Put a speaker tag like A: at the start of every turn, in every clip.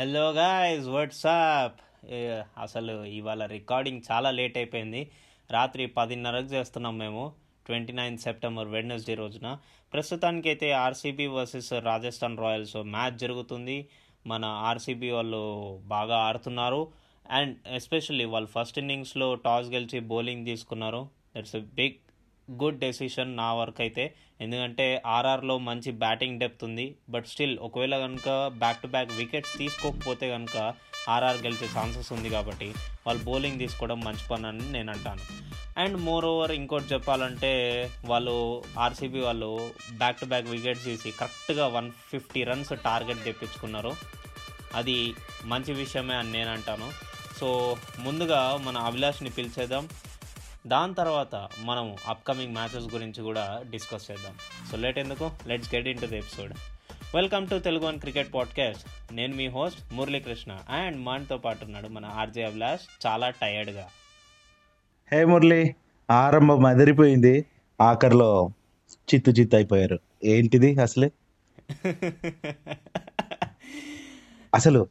A: Hello guys WhatsApp అసలు ఇవాళ recording చాలా లేట్ అయిపోయింది. రాత్రి పదిన్నరకు చేస్తున్నాం మేము. ట్వంటీ నైన్ సెప్టెంబర్ వెడ్నెస్డే రోజున ప్రస్తుతానికి అయితే RCB versus Rajasthan Royals match జరుగుతుంది. మన ఆర్సీబీ వాళ్ళు బాగా ఆడుతున్నారు. అండ్ ఎస్పెషల్లీ వాళ్ళు ఫస్ట్ ఇన్నింగ్స్లో టాస్ గెలిచి బౌలింగ్ తీసుకున్నారు. That's a big good decision నా వరకు అయితే. ఎందుకంటే ఆర్ఆర్లో మంచి బ్యాటింగ్ డెప్త్ ఉంది. బట్ స్టిల్ ఒకవేళ కనుక బ్యాక్ టు బ్యాక్ వికెట్స్ తీసుకోకపోతే కనుక ఆర్ఆర్ గెలిచే ఛాన్సెస్ ఉంది కాబట్టి వాళ్ళు బౌలింగ్ తీసుకోవడం మంచి పని అని నేను అంటాను. అండ్ మోర్ ఓవర్ ఇంకోటి చెప్పాలంటే వాళ్ళు ఆర్సీబీ వాళ్ళు బ్యాక్ టు బ్యాక్ వికెట్స్ తీసి కరెక్ట్గా వన్ ఫిఫ్టీ రన్స్ టార్గెట్ తెప్పించుకున్నారు. అది మంచి విషయమే అని నేను అంటాను. సో ముందుగా మన అభిలాష్ని పిలిచేద్దాం. దాని తర్వాత మనం అప్కమింగ్ మ్యాచెస్ గురించి కూడా డిస్కస్ చేద్దాం. సో లేట్ ఎందుకు? Let's get into the episode welcome to Telugu one cricket podcast నేను మీ హోస్ట్ మురళీకృష్ణ అండ్ మనతో పాటు ఉన్నాడు మన ఆర్జే అభిలాష్. చాలా టయర్డ్గా
B: హే మురళి ఆరంభం అదిరిపోయింది. ఆఖరిలో చిత్తు చిత్తు అయిపోయారు. ఏంటిది అసలే? అసలు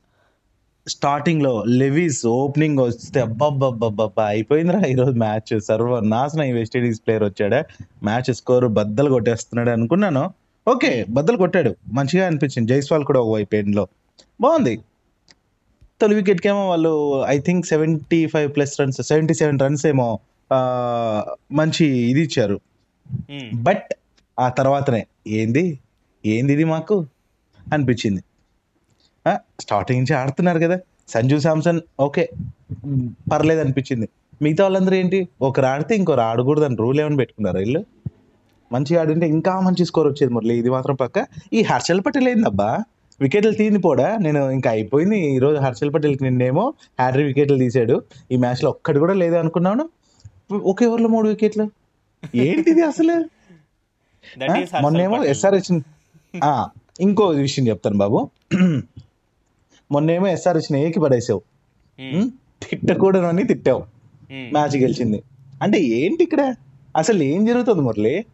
B: స్టార్టింగ్లో లెవీస్ ఓపెనింగ్ వస్తే అబ్బబ్బబ్బబ్బా అయిపోయిందిరా ఈరోజు మ్యాచ్. సర్వనాశనం ఈ వెస్టిండీస్ ప్లేయర్ వచ్చాడా. మ్యాచ్ స్కోర్ బద్దలు కొట్టేస్తున్నాడు అనుకున్నాను. ఓకే బద్దలు కొట్టాడు. మంచిగా అనిపించింది. జైస్వాల్ కూడా ఒక వైపు ఎండ్లో. బాగుంది. తొలి వికెట్కి ఏమో వాళ్ళు I think seventy five plus runs seventy seven runs ఏమో మంచి ఇది ఇచ్చారు. బట్ ఆ తర్వాతనే ఏంది? ఏంది ఇది మాకు? అనిపించింది. స్టార్టింగ్ నుంచి ఆడుతున్నారు కదా. సంజు శాంసన్ ఓకే పర్లేదు అనిపించింది. మిగతా వాళ్ళందరూ ఏంటి ఒకరు ఆడితే ఇంకొకరు ఆడకూడదు అని రూల్ ఏమైనా పెట్టుకున్నారు వీళ్ళు? మంచిగా ఆడింటే ఇంకా మంచి స్కోర్ వచ్చేది మురళి. ఇది మాత్రం పక్క. ఈ హర్షల్ పటేల్ ఏందబ్బా? వికెట్లు తీని పోడా? నేను ఇంకా అయిపోయింది ఈ రోజు హర్షల్ పటేల్కి నిన్నేమో హ్యారీ వికెట్లు తీసాడు ఈ మ్యాచ్లో ఒక్కటి కూడా లేదు అనుకున్నాను. ఒకే ఓవర్లో మూడు వికెట్లు. ఏంటిది అసలు? మొన్నేమో ఎస్ఆర్హెచ్ ఇంకో విషయం చెప్తాను బాబు. మొన్నేమో ఎస్ఆర్హెచ్ ఏకి పడేసావు. ఉం? తిట్టకూడదని తిట్టావు. మ్యాచ్ గెలిచింది. అంటే ఏంటి ఇక్కడ? అసలు ఏం జరుగుతుంది మురళి?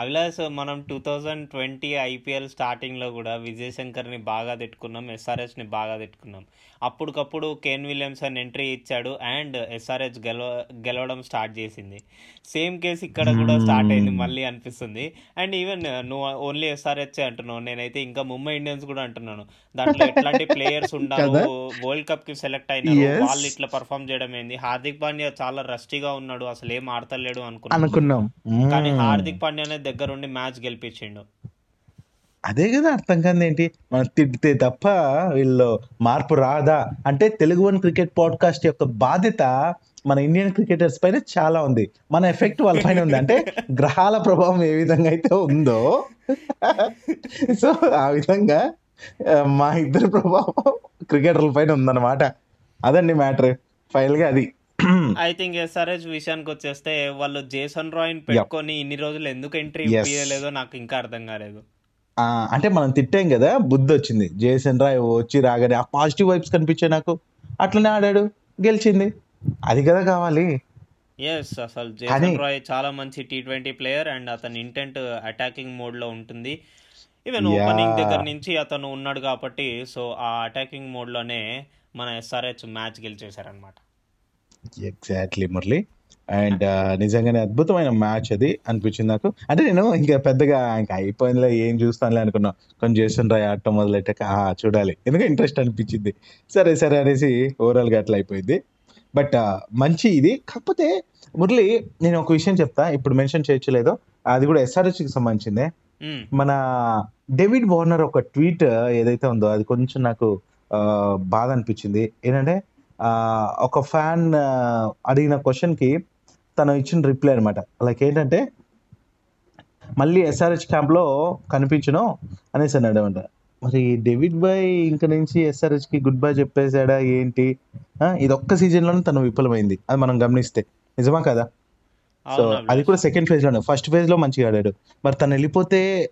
A: అభిలాష్ మనం టూ థౌజండ్ ట్వంటీ ఐపీఎల్ స్టార్టింగ్లో కూడా విజయ్ శంకర్ని బాగా తిట్టుకున్నాం ఎస్ఆర్హెచ్ని బాగా తిట్టుకున్నాం. అప్పటికప్పుడు కేన్ విలియమ్సన్ ఎంట్రీ ఇచ్చాడు అండ్ ఎస్ఆర్హెచ్ గెలవ గెలవడం స్టార్ట్ చేసింది. సేమ్ కేసు ఇక్కడ కూడా స్టార్ట్ అయింది మళ్ళీ అనిపిస్తుంది. అండ్ ఈవెన్ నువ్వు ఓన్లీ ఎస్ఆర్హెచ్ అంటున్నావు నేనైతే ఇంకా ముంబై ఇండియన్స్ కూడా అంటున్నాను. దాంట్లో ఎట్లాంటి ప్లేయర్స్
B: కదా?
A: వరల్డ్ కప్కి సెలెక్ట్ అయినారు
B: Yes.
A: వాళ్ళు ఇట్లా పర్ఫామ్ చేయడం ఏంది? హార్దిక్ పాండ్యా చాలా రస్టీగా ఉన్నాడు అసలు ఏం ఆడతలేడు అనుకున్నాను
B: అనుకున్నాం.
A: కానీ
B: మ్మ్.
A: హార్దిక్ పాండ్యానే దగ్గరుండి మ్యాచ్ గెలిపించిండు.
B: అదే కదా అర్థం కాదు ఏంటి? మనం తిడితే తప్ప వీళ్ళు మార్పు రాదా? అంటే తెలుగు వన్ క్రికెట్ పాడ్కాస్ట్ యొక్క బాధ్యత మన ఇండియన్ క్రికెటర్స్ పైన చాలా ఉంది. మన ఎఫెక్ట్ వాళ్ళ పైన ఉంది. అంటే గ్రహాల ప్రభావం ఏ విధంగా అయితే ఉందో సో ఆ విధంగా మా ఇద్దరు ప్రభావం క్రికెటర్ల పైన ఉందన్నమాట. అదండి మ్యాటర్. ఫైనల్గా అది.
A: ఐ థింక్ ఎస్ఆర్హెచ్ విషయానికి వచ్చేస్తే వాళ్ళు జేసన్ రాయ్ పెట్టుకొని ఇన్ని రోజులు ఎందుకు ఎంట్రీ. ఇవ్వలేదో నాకు ఇంకా అర్థం కాలేదు.
B: అంటే మనం తిట్టాం కదా బుద్ధి వచ్చింది. జేసన్ రాయ్ వచ్చి రాగానే ఆ పాజిటివ్ వైబ్స్ కనిపించాయి నాకు. అట్లనే ఆడాడు గెలిచింది. అది కదా కావాలి.
A: ఎస్ అసలు జేసన్ రాయ్ చాలా మంచి టీ ట్వంటీ ప్లేయర్ అండ్ అతని ఇంటెంట్ అటాకింగ్ మోడ్లో ఉంటుంది. ఈవెన్. ఓపెనింగ్ దగ్గర నుంచి అతను ఉన్నాడు కాబట్టి సో ఆ అటాకింగ్ మోడ్లోనే మన ఎస్ఆర్హెచ్ మ్యాచ్ గెలిచేశారనమాట
B: ఎగ్జాక్ట్లీ మురళి అండ్ నిజంగానే అద్భుతమైన మ్యాచ్ అది అనిపించింది నాకు. అంటే నేను ఇంకా పెద్దగా ఇంకా అయిపోయిందిలే ఏం చూస్తానులే అనుకున్నా. కొంచెం జేసన్ రాయ్ ఆడటం మొదలెట్టాక ఆ, చూడాలి. ఎందుకంటే ఇంట్రెస్ట్ అనిపించింది. సరే సరే అనేసి ఓవరాల్గా అట్లా అయిపోయింది. బట్ మంచి ఇది. కాకపోతే మురళి నేను ఒక విషయం చెప్తా. ఇప్పుడు మెన్షన్ చేయొచ్చలేదో అది కూడా ఎస్ఆర్హెచ్కి సంబంధించిందే. మన డేవిడ్ వార్నర్ ఒక ట్వీట్ ఏదైతే ఉందో అది కొంచెం నాకు ఆ, బాధ అనిపించింది. ఏంటంటే ఒక ఫ్యాన్ అడిగిన క్వశ్చన్కి తను ఇచ్చిన రిప్లై అనమాట లైక్ ఏంటంటే మళ్ళీ ఎస్ఆర్హెచ్ క్యాంప్లో కనిపించను అనేసి అన్నాడు అనమాట మరి డేవిడ్ బాయ్ ఇంక నుంచి SRH కి గుడ్ బై చెప్పేశాడా ఏంటి? ఇది ఒక్క సీజన్లోనే తను విఫలమైంది. అది మనం గమనిస్తే. నిజమా కదా? సో అది. కూడా సెకండ్ ఫేజ్లోనే. ఫస్ట్ ఫేజ్లో మంచిగా ఆడాడు. మరి తను వెళ్ళిపోతే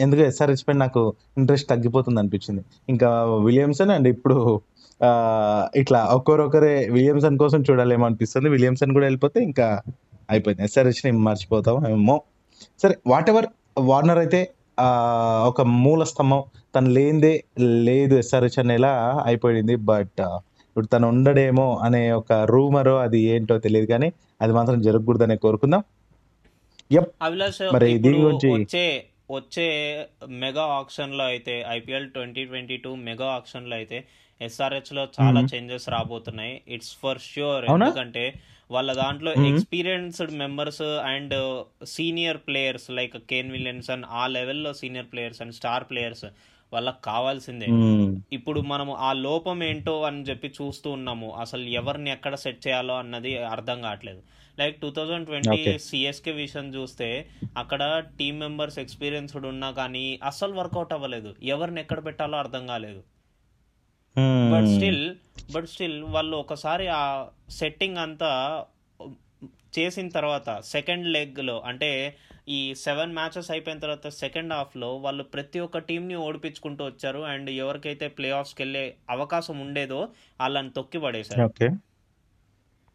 B: ఎందుకు ఎస్ఆర్హెచ్ పైన నాకు ఇంట్రెస్ట్ తగ్గిపోతుంది అనిపించింది. ఇంకా విలియమ్సన్ అండ్ ఇప్పుడు ఇట్లా ఒక్కొరొకరే విలియమ్సన్ కోసం చూడాలేమో అనిపిస్తుంది. విలియమ్సన్ కూడా వెళ్ళిపోతే ఇంకా అయిపోయింది. ఎస్ఆర్హెచ్ని మర్చిపోతాం ఏమో. సరే వాట్ ఎవర్ వార్నర్ అయితే ఒక మూల స్తంభం తను లేనిదే లేదు ఎస్ఆర్హెచ్ అనేలా అయిపోయింది. బట్ ఇప్పుడు తను ఉండడేమో అనే ఒక రూమరో అది ఏంటో తెలియదు కానీ అది మాత్రం జరగకూడదనే కోరుకుందాం. మరి దీని గురించి
A: వచ్చే వచ్చే మెగా ఆప్షన్లో అయితే IPL twenty twenty two mega ఆప్షన్లో అయితే ఎస్ఆర్హెచ్లో చాలా. చేంజెస్ రాబోతున్నాయి. ఇట్స్ ఫర్ ష్యూర్ ఎందుకంటే వాళ్ళ దాంట్లో. Experienced members and senior players like Kane Williamson ఆ లెవెల్లో senior players and star players వాళ్ళకి కావాల్సిందే. ఇప్పుడు మనము ఆ లోపం ఏంటో అని చెప్పి చూస్తూ ఉన్నాము. అసలు ఎవరిని ఎక్కడ సెట్ చేయాలో అన్నది అర్థం కావట్లేదు. Like two thousand twenty CSK విషయం చూస్తే అక్కడ టీమ్ మెంబర్స్ ఎక్స్పీరియన్స్డ్ ఉన్నా కానీ అస్సలు వర్కౌట్ అవ్వలేదు. ఎవరిని ఎక్కడ పెట్టాలో అర్థం కాలేదు. బట్. స్టిల్ బట్ స్టిల్ వాళ్ళు ఒకసారి ఆ సెట్టింగ్ అంతా చేసిన తర్వాత సెకండ్ లెగ్లో అంటే ఈ సెవెన్ మ్యాచెస్ అయిపోయిన తర్వాత సెకండ్ హాఫ్లో వాళ్ళు ప్రతి ఒక్క టీంని ఓడిపించుకుంటూ వచ్చారు. అండ్ ఎవరికైతే ప్లే ఆఫ్స్కి వెళ్ళే అవకాశం ఉండేదో వాళ్ళని తొక్కి పడేశారు
B: ఓకే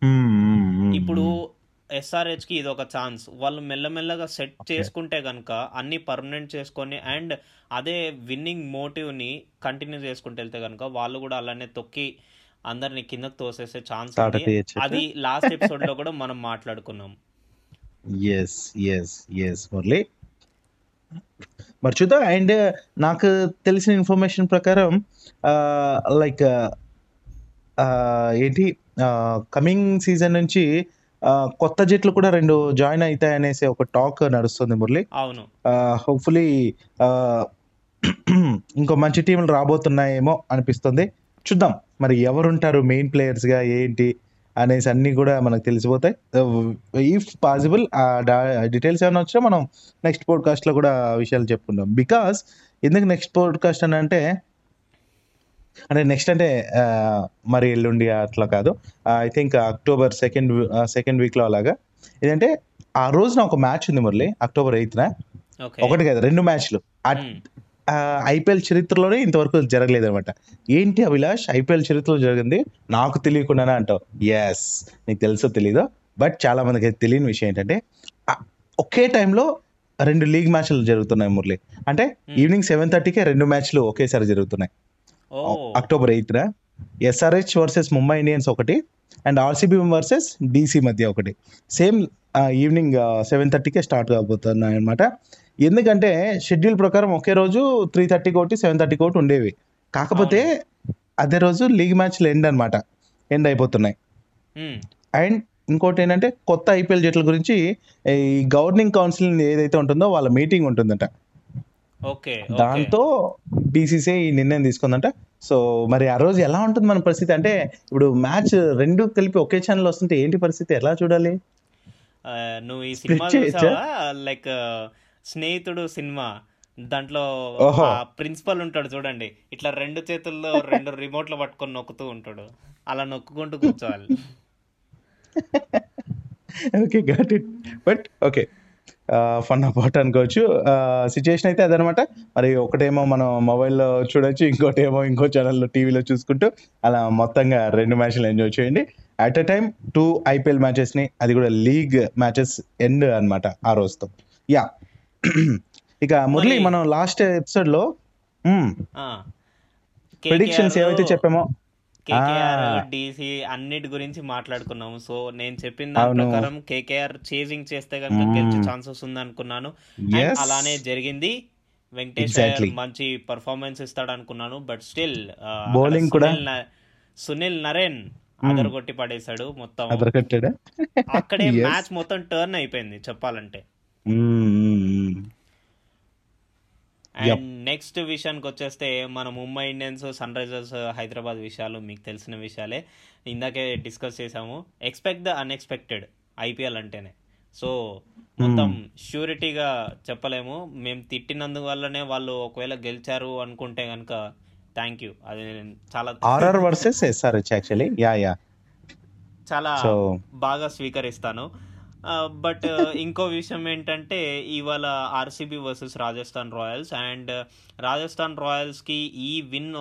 B: మ్మ్, మ్మ్, మ్మ్,
A: ఇప్పుడు
B: మ్మ్.
A: SRH కి ఇది ఒక ఛాన్స్. వాళ్ళు మెల్లమెల్లగా సెట్ చేసుకుంటే కనుక అన్ని పర్మనెంట్ చేసుకొని అండ్ అదే విన్నింగ్ మోటివ్ని కంటిన్యూ చేసుకుంటూ వెళ్తే కనుక వాళ్ళు కూడా అలానే తొక్కి అందరిని కిందకు తోసేసే ఛాన్స్ అది లాస్ట్ ఎపిసోడ్లో కూడా మనం మాట్లాడుకున్నాం.
B: Yes yes yes Murali. మరి చూద్దాం. అండ్ నాకు తెలిసిన ఇన్ఫర్మేషన్ ప్రకారం లైక్ ఏంటి కమింగ్ సీజన్ నుంచి కొత్త జట్లు కూడా రెండు జాయిన్ అవుతాయి అనేసి ఒక టాక్ నడుస్తుంది మురళి.
A: అవును.
B: హోప్ఫుల్లీ ఇంకో మంచి టీంలు రాబోతున్నాయేమో అనిపిస్తుంది. చూద్దాం. మరి ఎవరుంటారు మెయిన్ ప్లేయర్స్గా ఏంటి అనేసి అన్నీ కూడా మనకు తెలిసిపోతాయి. ఇఫ్ పాసిబుల్ ఆ డీటెయిల్స్ ఏమైనా వచ్చినా మనం నెక్స్ట్ పోడ్కాస్ట్లో కూడా విషయాలు చెప్పుకుందాం. బికాస్ ఎందుకు నెక్స్ట్ పోడ్కాస్ట్ అని అంటే అంటే నెక్స్ట్ అంటే మరి ఎల్లుండి అట్లా కాదు. I think October second second వీక్లో అలాగా. ఏంటంటే ఆ రోజున ఒక మ్యాచ్ ఉంది మురళి అక్టోబర్ ఎయిత్న ఒకటి కాదు రెండు మ్యాచ్లు ఐపీఎల్ చరిత్రలోనే ఇంతవరకు జరగలేదు అనమాట ఏంటి అభిలాష్ ఐపీఎల్ చరిత్రలో జరిగింది? నాకు తెలియకుండానే అంటావు. ఎస్ నీకు తెలుసో తెలీదో? బట్ చాలా మందికి తెలియని విషయం ఏంటంటే ఒకే టైంలో రెండు లీగ్ మ్యాచ్లు జరుగుతున్నాయి మురళి. అంటే ఈవినింగ్ సెవెన్ థర్టీకే రెండు మ్యాచ్లు ఒకేసారి జరుగుతున్నాయి. అక్టోబర్ ఎయిత్న. ఎస్ఆర్హెచ్ వర్సెస్ ముంబై ఇండియన్స్ ఒకటి అండ్ ఆర్సీబీ వర్సెస్ డీసీ మధ్య ఒకటి. సేమ్ ఈవినింగ్ సెవెన్ థర్టీకే స్టార్ట్ కాబోతున్నాయి అనమాట ఎందుకంటే షెడ్యూల్ ప్రకారం ఒకే రోజు త్రీ థర్టీకి ఒకటి సెవెన్ థర్టీకి ఒకటి ఉండేవి. కాకపోతే అదే రోజు లీగ్ మ్యాచ్లు ఎండ్ అనమాట ఎండ్ అయిపోతున్నాయి. అండ్ ఇంకోటి ఏంటంటే కొత్త ఐపీఎల్ జట్ల గురించి ఈ గవర్నింగ్ కౌన్సిల్ ఏదైతే ఉంటుందో వాళ్ళ మీటింగ్ ఉంటుందంట.
A: ఓకే
B: దాంతో బీసీసీ ఈ నిర్ణయం తీసుకుందంట. సో మరి ఆ రోజు ఎలా ఉంటుంది మన పరిస్థితి? అంటే ఇప్పుడు మ్యాచ్ రెండు కలిపి ఒకే ఛానల్ వస్తుంటే ఏంటి పరిస్థితి? ఎలా చూడాలి?
A: నువ్వు ఈ సినిమా? చూసావా? లైక్ స్నేహితుడు సినిమా. దాంట్లో ప్రిన్సిపల్ ఉంటాడు చూడండి. ఇట్లా రెండు చేతుల్లో రెండు రిమోట్లు పట్టుకొని నొక్కుతూ ఉంటాడు. అలా నొక్కుకుంటూ కూర్చోవాలి.
B: Okay got it but okay fun about అనుకోవచ్చు. సిచ్యుయేషన్ అయితే అదనమాట. మరి ఒకటేమో మనం మొబైల్లో చూడొచ్చు ఇంకోటేమో ఇంకో ఛానల్లో టీవీలో చూసుకుంటూ అలా మొత్తంగా రెండు మ్యాచ్లు ఎంజాయ్ చేయండి. At a time two IPL మ్యాచెస్ని అది కూడా లీగ్ మ్యాచెస్ ఎండ్ అన్నమాట ఆ రోజుతో. యా ఇక మురళి
A: మరి-
B: మనం లాస్ట్ ఎపిసోడ్లో. ప్రిడిక్షన్స్ ఏవైతే చెప్పామో
A: కేకేఆర్. డీసీ అన్నిటి గురించి మాట్లాడుకున్నాము సో నేను చెప్పిన దాని. ప్రకారం కేకేఆర్ చేజింగ్ చేస్తే కనుక. గెలిచే ఛాన్సెస్ ఉంది అనుకున్నాను. అలానే జరిగింది వెంకటేష్ మంచి పర్ఫార్మెన్స్ ఇస్తాడు అనుకున్నాను బట్ స్టిల్
B: Bowling కూడా.
A: సునీల్ నరేన్. అదరగొట్టి పడేశాడు మొత్తం అక్కడే. మ్యాచ్ మొత్తం టర్న్ అయిపోయింది చెప్పాలంటే. అండ్ నెక్స్ట్ విషయానికి వచ్చేస్తే మన Mumbai Indians sun Risers Hyderabad విషయాలు మీకు తెలిసిన విషయాలే. ఇందాకే డిస్కస్ చేసాము ఎక్స్పెక్ట్ ద అన్ఎక్స్పెక్టెడ్ ఐపీఎల్ అంటేనే. సో మొత్తం ష్యూరిటీగా చెప్పలేము. మేము తిట్టినందువల్లనే వాళ్ళు ఒకవేళ గెలిచారు అనుకుంటే కనుక థ్యాంక్ యూ అది చాలా
B: RR versus SRH actually yeah yeah
A: చాలా బాగా స్వీకరిస్తాను. బట్ ఇంకో విషయం ఏంటంటే ఇవాళ RCB versus Rajasthan Royals and Rajasthan రాయల్స్కి ఈ విన్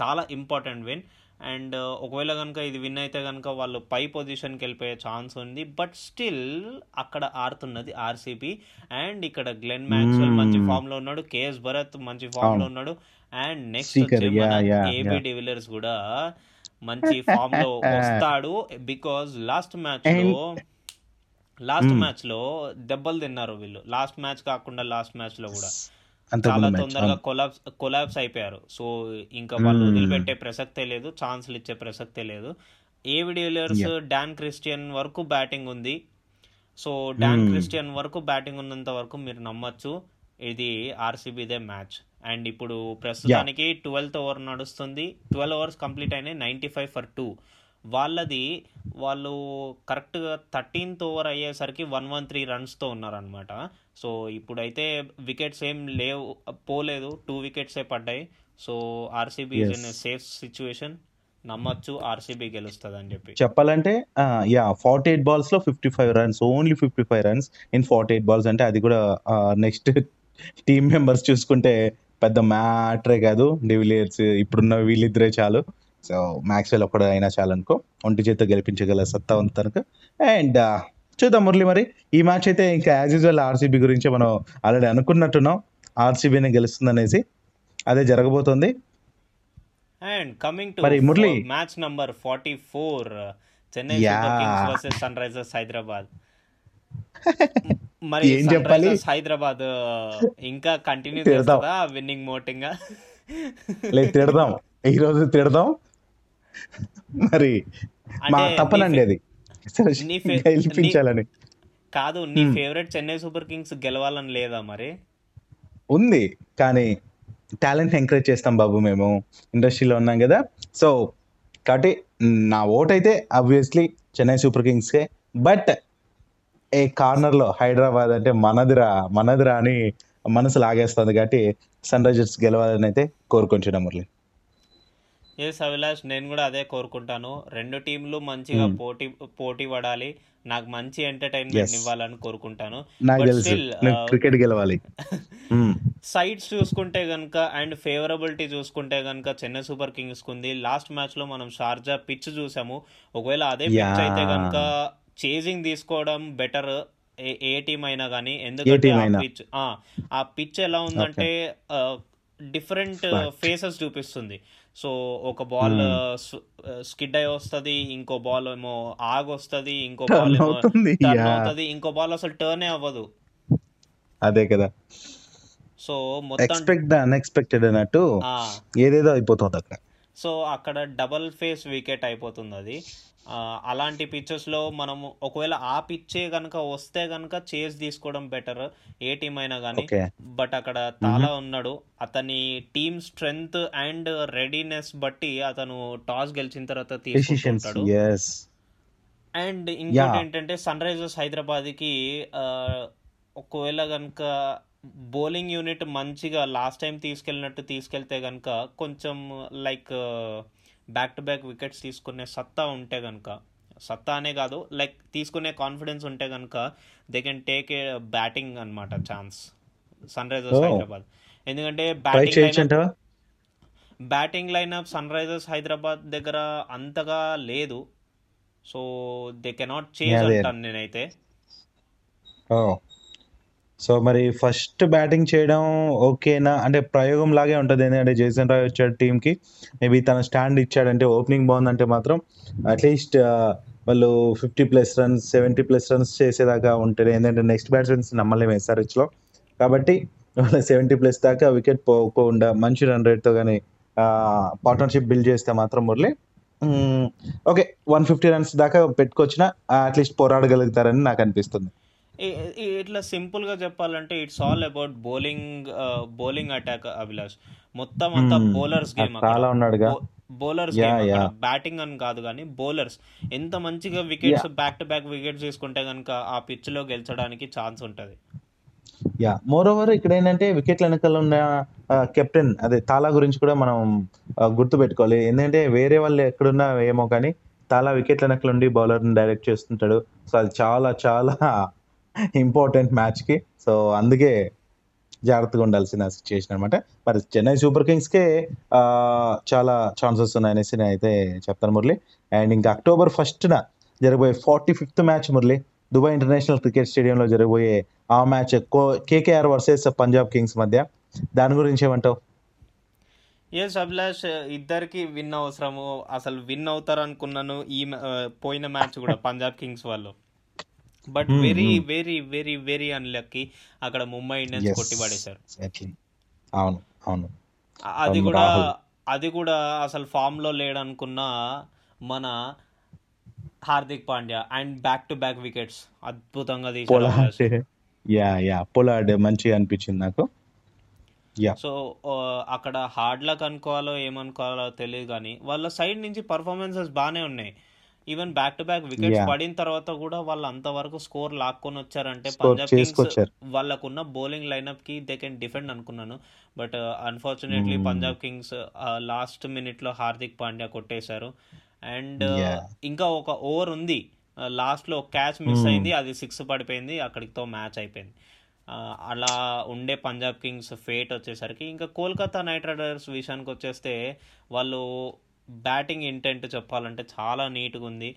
A: చాలా ఇంపార్టెంట్ విన్. అండ్ ఒకవేళ కనుక ఇది విన్ అయితే కనుక వాళ్ళు పై పొజిషన్కి వెళ్ళిపోయే ఛాన్స్ ఉంది. బట్ స్టిల్ అక్కడ ఆడుతున్నది ఆర్సీబీ. అండ్ ఇక్కడ గ్లెన్ మ్యాక్స్వెల్ మంచి
B: మ్మ్.
A: ఫామ్లో ఉన్నాడు కేఎస్ భరత్ మంచి ఫామ్లో
B: అవును.
A: ఉన్నాడు and next AB
B: yeah
A: de Villiers కూడా మంచి ఫామ్లో వస్తాడు బికాజ్ లాస్ట్
B: మ్యాచ్లో
A: లాస్ట్ మ్యాచ్లో దెబ్బలు తిన్నారు వీళ్ళు. లాస్ట్ మ్యాచ్ కాకుండా లాస్ట్ మ్యాచ్లో కూడా చాలా తొందరగా కొలాబ్స్ కొలాబ్స్ అయిపోయారు. సో ఇంకా వాళ్ళు
B: మ్మ్.
A: వదిలిపెట్టే ప్రసక్తే లేదు ఛాన్స్లు ఇచ్చే ప్రసక్తే లేదు. ఏవి de Villiers
B: yeah
A: Dan Christian వరకు బ్యాటింగ్ ఉంది. సో డాన్
B: మ్మ్.
A: క్రిస్టియన్ వరకు బ్యాటింగ్ ఉన్నంత వరకు మీరు నమ్మొచ్చు. ఇది ఆర్సీబీదే మ్యాచ్. అండ్ ఇప్పుడు ప్రస్తుతానికి ట్వెల్త్ ఓవర్ నడుస్తుంది. ట్వెల్వ్ అవర్స్ కంప్లీట్ అయినాయి నైంటీ ఫైవ్ ఫర్ టూ. వాళ్ళది వాళ్ళు కరెక్ట్గా థర్టీన్త్ ఓవర్ అయ్యేసరికి వన్ వన్ త్రీ రన్స్తో ఉన్నారనమాట సో ఇప్పుడైతే వికెట్స్ ఏం లేవు పోలేదు. టూ వికెట్సే పడ్డాయి. So RCB is in safe situation నమ్మొచ్చు ఆర్సీబీ గెలుస్తుంది అని చెప్పి.
B: చెప్పాలంటే yeah forty eight బాల్స్లో fifty five runs only fifty five runs in forty eight balls అంటే అది కూడా నెక్స్ట్ టీమ్ మెంబర్స్ చూసుకుంటే పెద్ద మ్యాటరే కాదు. డివిలియర్స్ ఇప్పుడున్న వీళ్ళిద్దరే చాలు. సో మ్యాక్స్వెల్ ఒక్కడ అయినా చాలు అనుకో ఒంటి చేత గెలిపించగల సత్తా ఉంది తనకు. అండ్ చూద్దాం మురళి మరి. ఈ మ్యాచ్ అయితే ఇంకా యాజ్ యూజువల్ ఆర్సీబీ గురించి మనం ఆల్రెడీ అనుకున్నట్టున్నాం. ఆర్సీబీనే గెలుస్తుంది అనేసి అదే జరగబోతుంది.
A: అండ్ కమింగ్ టు
B: మరి Murali
A: match number forty four Chennai
B: yeah
A: Super Kings versus Sunrisers Hyderabad మరి
B: ఏం చెప్పాలి?
A: హైదరాబాద్ ఇంకా కంటిన్యూ చేస్తుందా విన్నింగ్ మోటింగ్?
B: లేదు తిడదాం. ఈ రోజు తిడదాం. మరి మా తప్పనండి అది. గెలిపించాలని
A: కాదు నీ ఫేవరెట్ చెన్నై సూపర్ కింగ్స్ గెలవాలని లేదా మరి?
B: ఉంది కానీ టాలెంట్ ఎంకరేజ్ చేస్తాం బాబు మేము. ఇండస్ట్రీలో ఉన్నాం కదా. సో కాబట్టి నా ఓట్ అయితే ఆబ్వియస్లీ చెన్నై సూపర్ కింగ్స్కే. బట్ ఏ కార్నర్లో హైదరాబాద్ అంటే మనదిరా మనదిరా అని మనసు లాగేస్తుంది కాబట్టి సన్ రైజర్స్ గెలవాలని అయితే కోరుకుంటున్నాం మురళి.
A: ఎస్ అభిలాష్ నేను కూడా అదే కోరుకుంటాను. రెండు టీంలు మంచిగా
B: ఉమ్,
A: పోటీ పోటీ పడాలి. నాకు మంచి ఎంటర్టైన్మెంట్ ఇవ్వాలని కోరుకుంటాను.
B: క్రికెట్ గెలవాలి. ఉమ్,
A: సైడ్స్ చూసుకుంటే కనుక అండ్ ఫేవరబిలిటీ చూసుకుంటే కనుక చెన్నై సూపర్ కింగ్స్ కుంది లాస్ట్ మ్యాచ్లో మనం షార్జా పిచ్ చూసాము. ఒకవేళ అదే పిచ్ అయితే కనుక చేజింగ్ తీసుకోవడం బెటర్ ఏ టీం అయినా కానీ ఎందుకంటే ఆ పిచ్ ఆ పిచ్ ఎలా ఉందంటే డిఫరెంట్ ఫేసెస్ చూపిస్తుంది. సో ఒక బాల్ స్కిడ్ అయి వస్తుంది ఇంకో బాల్ ఏమో ఆగ్ వస్తుంది ఇంకో బాల్ ఏమో
B: అవుతుంది.
A: టర్న్
B: యా
A: అవుతుంది ఇంకో బాల్ అసలు టర్నే అవ్వదు.
B: అదే కదా.
A: సో మొత్తం
B: ఎక్స్పెక్ట్ ద అన్ఎక్స్పెక్టెడ్ అన్నట్టు ఏదేదో అయిపోతుంది అక్కడ.
A: సో అక్కడ డబల్ ఫేస్ వికెట్ అయిపోతుంది అది అలాంటి పిచ్చెస్లో మనము ఒకవేళ ఆ పిచ్చే కనుక వస్తే కనుక చేజ్ తీసుకోవడం బెటర్ ఏ టీం అయినా కానీ బట్ అక్కడ తాలా ఉన్నాడు. అతని టీమ్ స్ట్రెంగ్త్ అండ్ రెడీనెస్ బట్టి అతను టాస్ గెలిచిన తర్వాత తీసుకుంటూ
B: డెసిషన్స్
A: ఉంటాడు
B: ఎస్
A: అండ్ ఇంకోటి ఏంటంటే సన్ రైజర్స్ హైదరాబాద్కి ఒకవేళ కనుక బౌలింగ్ యూనిట్ మంచిగా లాస్ట్ టైం తీసుకెళ్ళినట్టు తీసుకెళ్తే కనుక కొంచెం like back to back wickets తీసుకునే సత్తా ఉంటే కనుక సత్తా అనే కాదు లైక్ తీసుకునే కాన్ఫిడెన్స్ ఉంటే కనుక they can take a batting అనమాట ఛాన్స్ సన్ రైజర్స్ హైదరాబాద్ ఎందుకంటే బ్యాటింగ్ లైనప్
B: అంటావా
A: batting lineup sun Risers Hyderabad దగ్గర అంతగా లేదు. సో దే కెనాట్ చేజ్ అంటాను నేనైతే.
B: సో మరి ఫస్ట్ బ్యాటింగ్ చేయడం ఓకేనా? అంటే ప్రయోగం లాగే ఉంటుంది. ఎందుకంటే జేసన్ రాయ్ వచ్చాడు టీంకి మేబీ తన స్టాండ్ ఇచ్చాడంటే ఓపెనింగ్ బాగుందంటే మాత్రం అట్లీస్ట్ వాళ్ళు fifty plus runs seventy plus runs చేసేదాకా ఉంటుంది ఏంటంటే నెక్స్ట్ బ్యాట్స్మెన్స్ నమ్మలేము ఎస్ఆర్హెచ్లో. కాబట్టి వాళ్ళ సెవెంటీ ప్లస్ దాకా వికెట్ పోకుండా మంచి రన్ రేట్తో కానీ పార్ట్నర్షిప్ బిల్డ్ చేస్తే మాత్రం Murali okay one fifty runs దాకా పెట్టుకొచ్చిన అట్లీస్ట్ పోరాడగలుగుతారని నాకు అనిపిస్తుంది.
A: ఇట్లా సింపుల్గా చెప్పాలంటే it's all about bowling bowling attack Abhilash. మొత్తం అంతా. బౌలర్స్ గేమ్ అక్కడ.
B: చాలా ఉన్నాడుగా.
A: బౌలర్స్ గేమ్ బ్యాటింగ్ అని కాదు కానీ బౌలర్స్ ఎంత మంచిగా wickets back to back wickets తీసుకుంటే కనుక ఆ పిచ్లో గెలిచడానికి ఛాన్స్ ఉంటది.
B: యా మోర్ ఓవర్ ఇక్కడ ఏంటంటే వికెట్ల వెనకాల ఉన్న కెప్టెన్ అదే తాలా గురించి కూడా మనం ఆ, గుర్తుపెట్టుకోవాలి. ఎందుకంటే వేరే వాళ్ళు ఎక్కడున్నా ఏమో కానీ తాలా వికెట్ల వెనకాల ఉండి బౌలర్ని డైరెక్ట్ చేస్తుంటాడు. సో అది చాలా చాలా ఇంపార్టెంట్ మ్యాచ్కి. సో అందుకే జాగ్రత్తగా ఉండాల్సిన సిచ్యుయేషన్ అనమాట మరి చెన్నై సూపర్ కింగ్స్కే ఆ, చాలా ఛాన్సెస్ ఉన్నాయనేసి నేను అయితే చెప్తాను మురళి. అండ్ ఇంకా అక్టోబర్ ఫస్ట్న జరగబోయే forty fifth match Murali. Dubai international cricket స్టేడియంలో జరగబోయే ఆ match KKR versus Punjab kings మధ్య. దాని గురించి ఏమంటావు?
A: ఎస్ అభిలాష్ ఇద్దరికి విన్ అవసరము. అసలు విన్ అవుతారు అనుకున్నాను ఈ పోయిన మ్యాచ్ కూడా పంజాబ్ కింగ్స్ వాళ్ళు. But
B: Hmm,
A: very
B: hmm.
A: Very very very unlucky అక్కడ ముంబై ఇండియన్స్. కొట్టి పడేశారు.
B: అవును అవును
A: అది కూడా. అది కూడా అసలు ఫామ్లో లేడనుకున్న మన Hardik Pandya and back to back wickets అద్భుతంగా అభిలాష్.
B: యా యా పొలాడ్ మంచిగా అనిపించింది నాకు యా
A: సో అక్కడ హార్డ్ లక్ అనుకోవాలో ఏమనుకోవాలో తెలియదు కానీ వాళ్ళ సైడ్ నుంచి పర్ఫార్మెన్సెస్ బాగానే ఉన్నాయి even back to back wickets. పడిన తర్వాత కూడా వాళ్ళు అంతవరకు స్కోర్ లాక్కొని వచ్చారంటే పంజాబ్ కింగ్స్. వాళ్ళకున్న బౌలింగ్ లైనప్కి దే కెన్ డిఫెండ్ అనుకున్నాను but unfortunately. Punjab kings last మినిట్లో హార్దిక్ పాండ్యా కొట్టేశారు అండ్
B: Yeah.
A: ఇంకా ఒక ఓవర్ ఉంది లాస్ట్లో క్యాచ్ మిస్
B: Hmm.
A: అయింది అది సిక్స్ పడిపోయింది అక్కడితో మ్యాచ్ అయిపోయింది ఆ, అలా ఉండే పంజాబ్ కింగ్స్ ఫేట్ వచ్చేసరికి ఇంకా కోల్కతా నైట్ రైడర్స్ విషయానికి వచ్చేస్తే వాళ్ళు బ్యాటింగ్ ఇంటెంట్ చెప్పాలంటే చాలా నీట్గా ఉంది.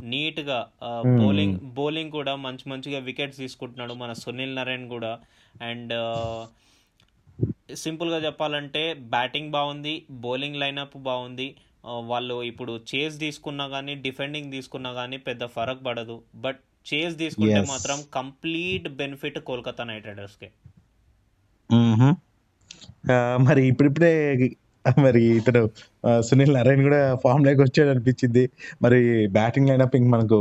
A: నీట్గా
B: Hmm.
A: బౌలింగ్ బౌలింగ్ కూడా మంచి మంచిగా వికెట్స్ తీసుకుంటున్నాడు మన సునీల్ నరేన్ కూడా. అండ్ సింపుల్గా చెప్పాలంటే బ్యాటింగ్ బాగుంది బౌలింగ్ లైనప్ బాగుంది. వాళ్ళు ఇప్పుడు చేజ్ తీసుకున్నా కానీ డిఫెండింగ్ తీసుకున్నా కానీ పెద్ద ఫరక్ పడదు. బట్ చేజ్ తీసుకుంటే. మాత్రం కంప్లీట్ బెనిఫిట్ కోల్కతా నైట్ రైడర్స్కి.
B: మరి ఇప్పుడిప్పుడే మరి ఇతను సునీల్ నారాయణ కూడా ఫామ్ లేక వచ్చాడు అనిపించింది. మరి బ్యాటింగ్ లైనప్ ఇంక మనకు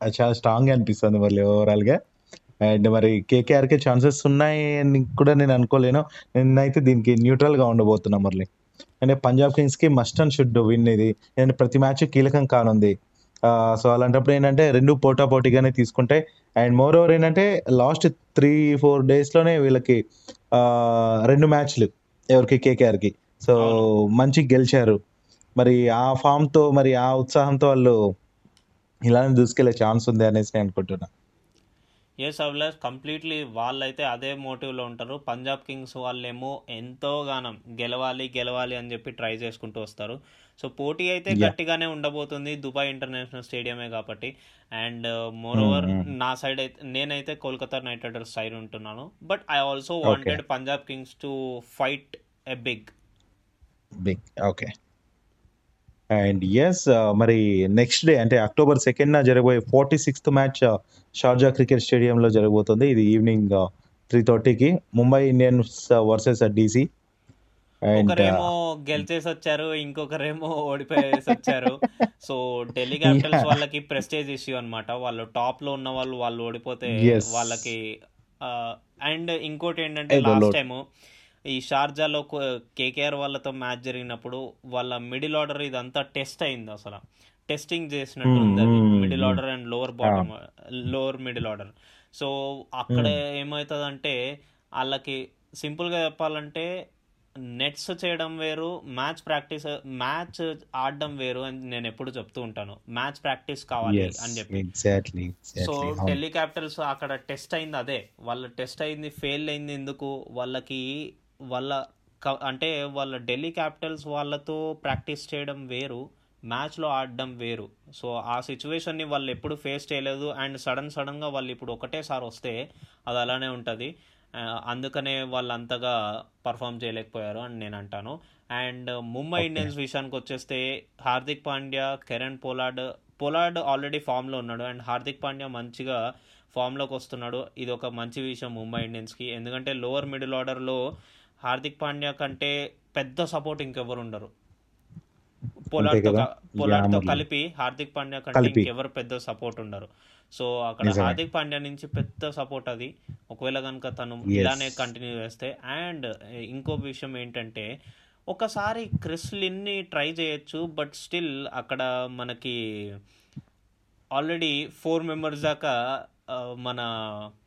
B: చాలా స్ట్రాంగ్ అనిపిస్తుంది మరి ఓవరాల్గా. అండ్ మరి కేకేఆర్కే ఛాన్సెస్ ఉన్నాయి అని కూడా నేను అనుకోలేను. నేనైతే దీనికి న్యూట్రల్గా ఉండబోతున్నా మురళి అంటే పంజాబ్ కింగ్స్కి మస్ట్ అండ్ షుడ్ విన్ ఇది. ఎందుకంటే ప్రతి మ్యాచ్ కీలకం కానుంది. సో అలాంటప్పుడు ఏంటంటే రెండు పోటా పోటీగానే తీసుకుంటే అండ్ మోర్ ఓవర్ ఏంటంటే లాస్ట్ త్రీ ఫోర్ డేస్లోనే వీళ్ళకి రెండు మ్యాచ్లు ఎవరికి కేకేఆర్కి సో మంచి గెలిచారు. మరి ఆ ఫామ్తో మరి ఆ ఉత్సాహంతో వాళ్ళు ఇలానే దూసుకెళ్ళే ఛాన్స్ ఉంది అనేసి నేను అనుకుంటున్నా.
A: ఎస్ అభిలాష్ కంప్లీట్లీ వాళ్ళైతే అదే మోటివ్లో ఉంటారు. పంజాబ్ కింగ్స్ వాళ్ళేమో ఎంతో గానం గెలవాలి గెలవాలి అని చెప్పి ట్రై చేసుకుంటూ వస్తారు. సో పోటీ అయితే. గట్టిగానే ఉండబోతుంది దుబాయ్ ఇంటర్నేషనల్ స్టేడియమే కాబట్టి. And more over. నా సైడ్ అయితే నేనైతే కోల్కతా నైట్ రైడర్స్ సైడ్ ఉంటున్నాను. But I also wanted Punjab kings to fight a big
B: big okay and yes మరి నెక్స్ట్ డే అంటే అక్టోబర్ సెకండ్ జరగబోయే forty sixth match Sharjah cricket స్టేడియంలో జరగబోతుంది. ఇది ఈవినింగ్ త్రీ థర్టీకి Mumbai Indians versus DC and
A: ఒకరేమో గెలిచేసి వచ్చారు ఇంకొకరేమో ఓడిపోయేసి వచ్చారు సో ఢిల్లీ క్యాపిటల్స్. వాళ్ళకి ప్రెస్టేజ్ ఇష్యూ అన్నమాట. వాళ్ళు టాప్లో ఉన్న వాళ్ళు వాళ్ళు ఓడిపోతే. వాళ్ళకి అండ్ ఇంకోటి ఏంటంటే లాస్ట్
B: లోటు.
A: ఈ షార్జాలో కేకేఆర్ వాళ్ళతో మ్యాచ్ జరిగినప్పుడు వాళ్ళ మిడిల్ ఆర్డర్ ఇదంతా టెస్ట్ అయింది అసలు. టెస్టింగ్ చేసినట్టు ఉంది అది. Middle. Order and lower bottom lower middle order. So అక్కడ ఏమవుతుందంటే వాళ్ళకి సింపుల్గా చెప్పాలంటే నెట్స్ చేయడం వేరు మ్యాచ్ ప్రాక్టీస్ మ్యాచ్ ఆడడం వేరు అని నేను ఎప్పుడు చెప్తూ ఉంటాను. మ్యాచ్ ప్రాక్టీస్ కావాలి అని చెప్పి. సో క్యాపిటల్స్ అక్కడ టెస్ట్ అయింది అదే. వాళ్ళ టెస్ట్ అయింది ఫెయిల్ అయింది ఎందుకు? వాళ్ళకి వాళ్ళ క- అంటే వాళ్ళ ఢిల్లీ క్యాపిటల్స్ వాళ్ళతో ప్రాక్టీస్ చేయడం వేరు మ్యాచ్లో ఆడడం వేరు. సో ఆ సిచ్యువేషన్ని వాళ్ళు ఎప్పుడు ఫేస్ చేయలేదు. అండ్ సడన్ సడన్గా వాళ్ళు ఇప్పుడు ఒకటేసారి వస్తే అది అలానే ఉంటుంది. అందుకనే వాళ్ళు అంతగా పర్ఫామ్ చేయలేకపోయారు అని నేను అంటాను. అండ్ ముంబై. ఇండియన్స్ విషయానికి వచ్చేస్తే Hardik Pandya Kieron Pollard Pollard already ఫామ్లో ఉన్నాడు. అండ్ హార్దిక్ పాండ్యా మంచిగా ఫామ్లోకి వస్తున్నాడు. ఇది ఒక మంచి విషయం ముంబై ఇండియన్స్కి. ఎందుకంటే లోవర్ మిడిల్ ఆర్డర్లో హార్దిక్ పాండ్యా కంటే పెద్ద సపోర్ట్ ఇంకెవరు ఉండరు పొలాడ్తో పొలాడ్తో. కలిపి హార్దిక్ పాండ్యా కంటే. ఇంకెవరు పెద్ద సపోర్ట్ ఉండరు సో అక్కడ. హార్దిక్ పాండ్యా నుంచి పెద్ద సపోర్ట్ అది ఒకవేళ కనుక తను. ఇలానే కంటిన్యూ చేస్తే అండ్ ఇంకో విషయం ఏంటంటే ఒకసారి క్రిస్ లిన్ని ట్రై చేయొచ్చు బట్ స్టిల్ అక్కడ మనకి ఆల్రెడీ ఫోర్ మెంబర్స్ దాకా మన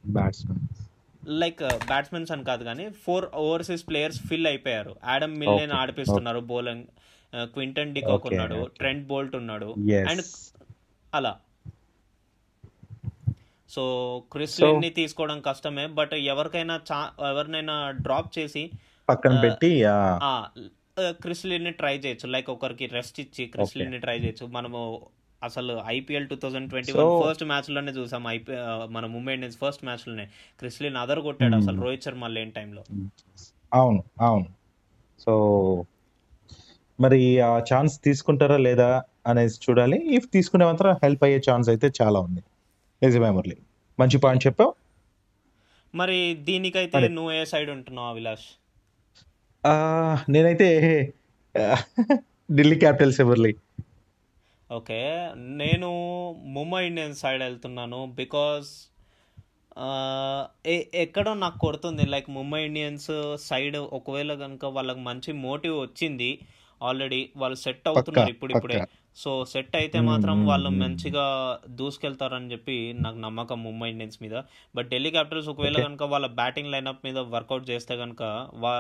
B: బ్యాట్స్మెన్
A: లైక్ బ్యాట్స్మెన్స్ అని కాదు కానీ ఫోర్ ఓవర్సీస్ ప్లేయర్స్ ఫిల్ అయిపోయారు. ఆడమ్ మిల్లేన్ ఆడిపిస్తున్నారు బౌలింగ్ క్వింటన్ డికాక్ ఉన్నాడు. ట్రెంట్ బోల్ట్ ఉన్నాడు. అండ్ అలా. సో క్రిస్ లిన్ని తీసుకోవడం కష్టమే బట్ ఎవరికైనా చా ఎవరినైనా డ్రాప్ చేసి
B: పక్కన
A: ఆ,
B: పెట్టి
A: క్రిస్ లిన్ని ట్రై చేయొచ్చు. లైక్ ఒకరికి రెస్ట్ ఇచ్చి క్రిస్ లిన్ని ట్రై చేయొచ్చు. మనము అసలు IPL two thousand twenty one first మ్యాచ్లోనే చూసాం ఐపీ మన Mumbai Indians first Chris Lynn other కొట్టాడు అసలు
B: మ్మ్.
A: రోహిత్ శర్మ లేని టైంలో.
B: అవును అవును. సో మరి ఆ ఛాన్స్ తీసుకుంటారా లేదా అనేసి చూడాలి. ఇఫ్ తీసుకునే మాత్రం హెల్ప్ అయ్యే ఛాన్స్ అయితే చాలా ఉంది. నిజమే మురళి మంచి పాయింట్ చెప్పావు.
A: మరి దీనికైతే నువ్వు ఏ సైడ్ ఉంటున్నావు అభిలాష్?
B: నేనైతే ఢిల్లీ క్యాపిటల్స్ మురళి
A: ఓకే. నేను ముంబై ఇండియన్స్ సైడ్ వెళ్తున్నాను బికాస్ ఎక్కడో నాకు కొడుతుంది. లైక్ ముంబై ఇండియన్స్ సైడ్ ఒకవేళ కనుక వాళ్ళకి మంచి మోటివ్ వచ్చింది ఆల్రెడీ వాళ్ళు సెట్ అవుతున్నారు ఇప్పుడిప్పుడే
B: పక్కా.
A: సో సెట్ అయితే
B: మ్మ్,
A: మాత్రం
B: మ్మ్,
A: వాళ్ళు
B: మ్మ్.
A: మంచిగా దూసుకెళ్తారని చెప్పి నాకు నమ్మకం ముంబై ఇండియన్స్ మీద. బట్ ఢిల్లీ క్యాపిటల్స్ ఒకవేళ కనుక వాళ్ళ బ్యాటింగ్ లైనప్ మీద వర్కౌట్ చేస్తే కనుక వా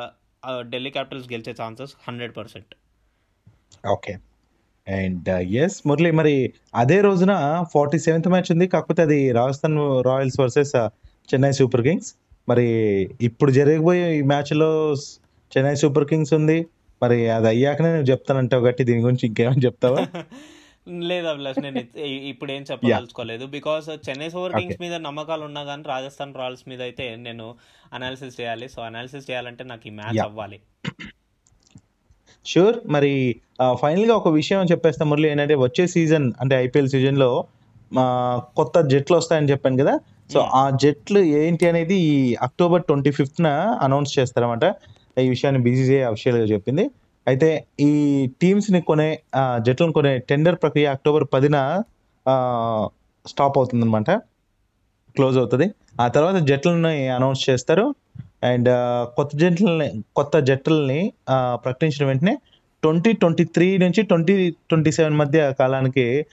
A: ఢిల్లీ క్యాపిటల్స్ గెలిచే chances hundred percent
B: okay and yes Murali మరి అదే రోజున ఫార్టీ సెవెంత్ మ్యాచ్ ఉంది. కాకపోతే అది Rajasthan royals versus Chennai super kings. మరి ఇప్పుడు జరగబోయే ఈ మ్యాచ్లో చెన్నై సూపర్ కింగ్స్ ఉంది. మరి అది అయ్యాకనే నువ్వు చెప్తానంటావు గట్టి దీని గురించి ఇంకేమైనా చెప్తావా?
A: లేదు అభిలాష్ నేను ఇప్పుడు ఏం చెప్పదలుచుకోలేదు. బికాస్ చెన్నై సూపర్ కింగ్స్ మీద నమ్మకాలు ఉన్నా కానీ రాజస్థాన్ రాయల్స్ మీద అయితే నేను అనాలిసిస్ చేయాలి. సో అనాలిసిస్ చేయాలంటే నాకు ఈ మ్యాచ్ అవ్వాలి.
B: షూర్ మరి ఫైనల్గా ఒక విషయం చెప్పేస్తా మురళి ఏంటంటే వచ్చే సీజన్ అంటే ఐపీఎల్ సీజన్లో కొత్త జట్లు వస్తాయని చెప్పాను కదా. So
A: hmm.
B: ఆ జట్లు ఏంటి అనేది ఈ అక్టోబర్ ట్వంటీ ఫిఫ్త్న అనౌన్స్ చేస్తారన్నమాట. ఈ విషయాన్ని బీసీసీఐ అఫీషియల్గా చెప్పింది. అయితే ఈ టీమ్స్ని కొనే జట్లను కొనే టెండర్ ప్రక్రియ అక్టోబర్ పదిన స్టాప్ అవుతుందన్నమాట. క్లోజ్ అవుతుంది. ఆ తర్వాత జట్లని అనౌన్స్ చేస్తారు. అండ్ కొత్త జట్లని కొత్త జట్లని ప్రకటించిన వెంటనే ట్వంటీ ట్వంటీ త్రీ నుంచి ట్వంటీ ట్వంటీ సెవెన్ మధ్య కాలానికి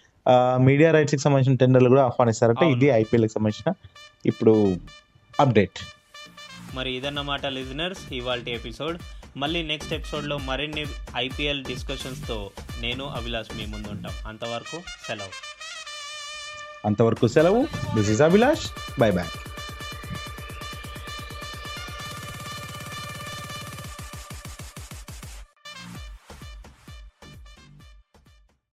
B: మీడియా రైట్స్కి సంబంధించిన టెండర్లు కూడా ఆహ్వానిస్తారంటే ఇది ఐపీఎల్కి సంబంధించిన ఇప్పుడు అప్డేట్.
A: మరి ఇదన్నమాట లిజనర్స్ ఇవాళ ఎపిసోడ్. మళ్ళీ నెక్స్ట్ ఎపిసోడ్లో మరిన్ని ఐపీఎల్ డిస్కషన్స్తో నేను అభిలాష్ మీ ముందు ఉంటాం. అంతవరకు సెలవు.
B: అంతవరకు సెలవు. This is Abhilash bye bye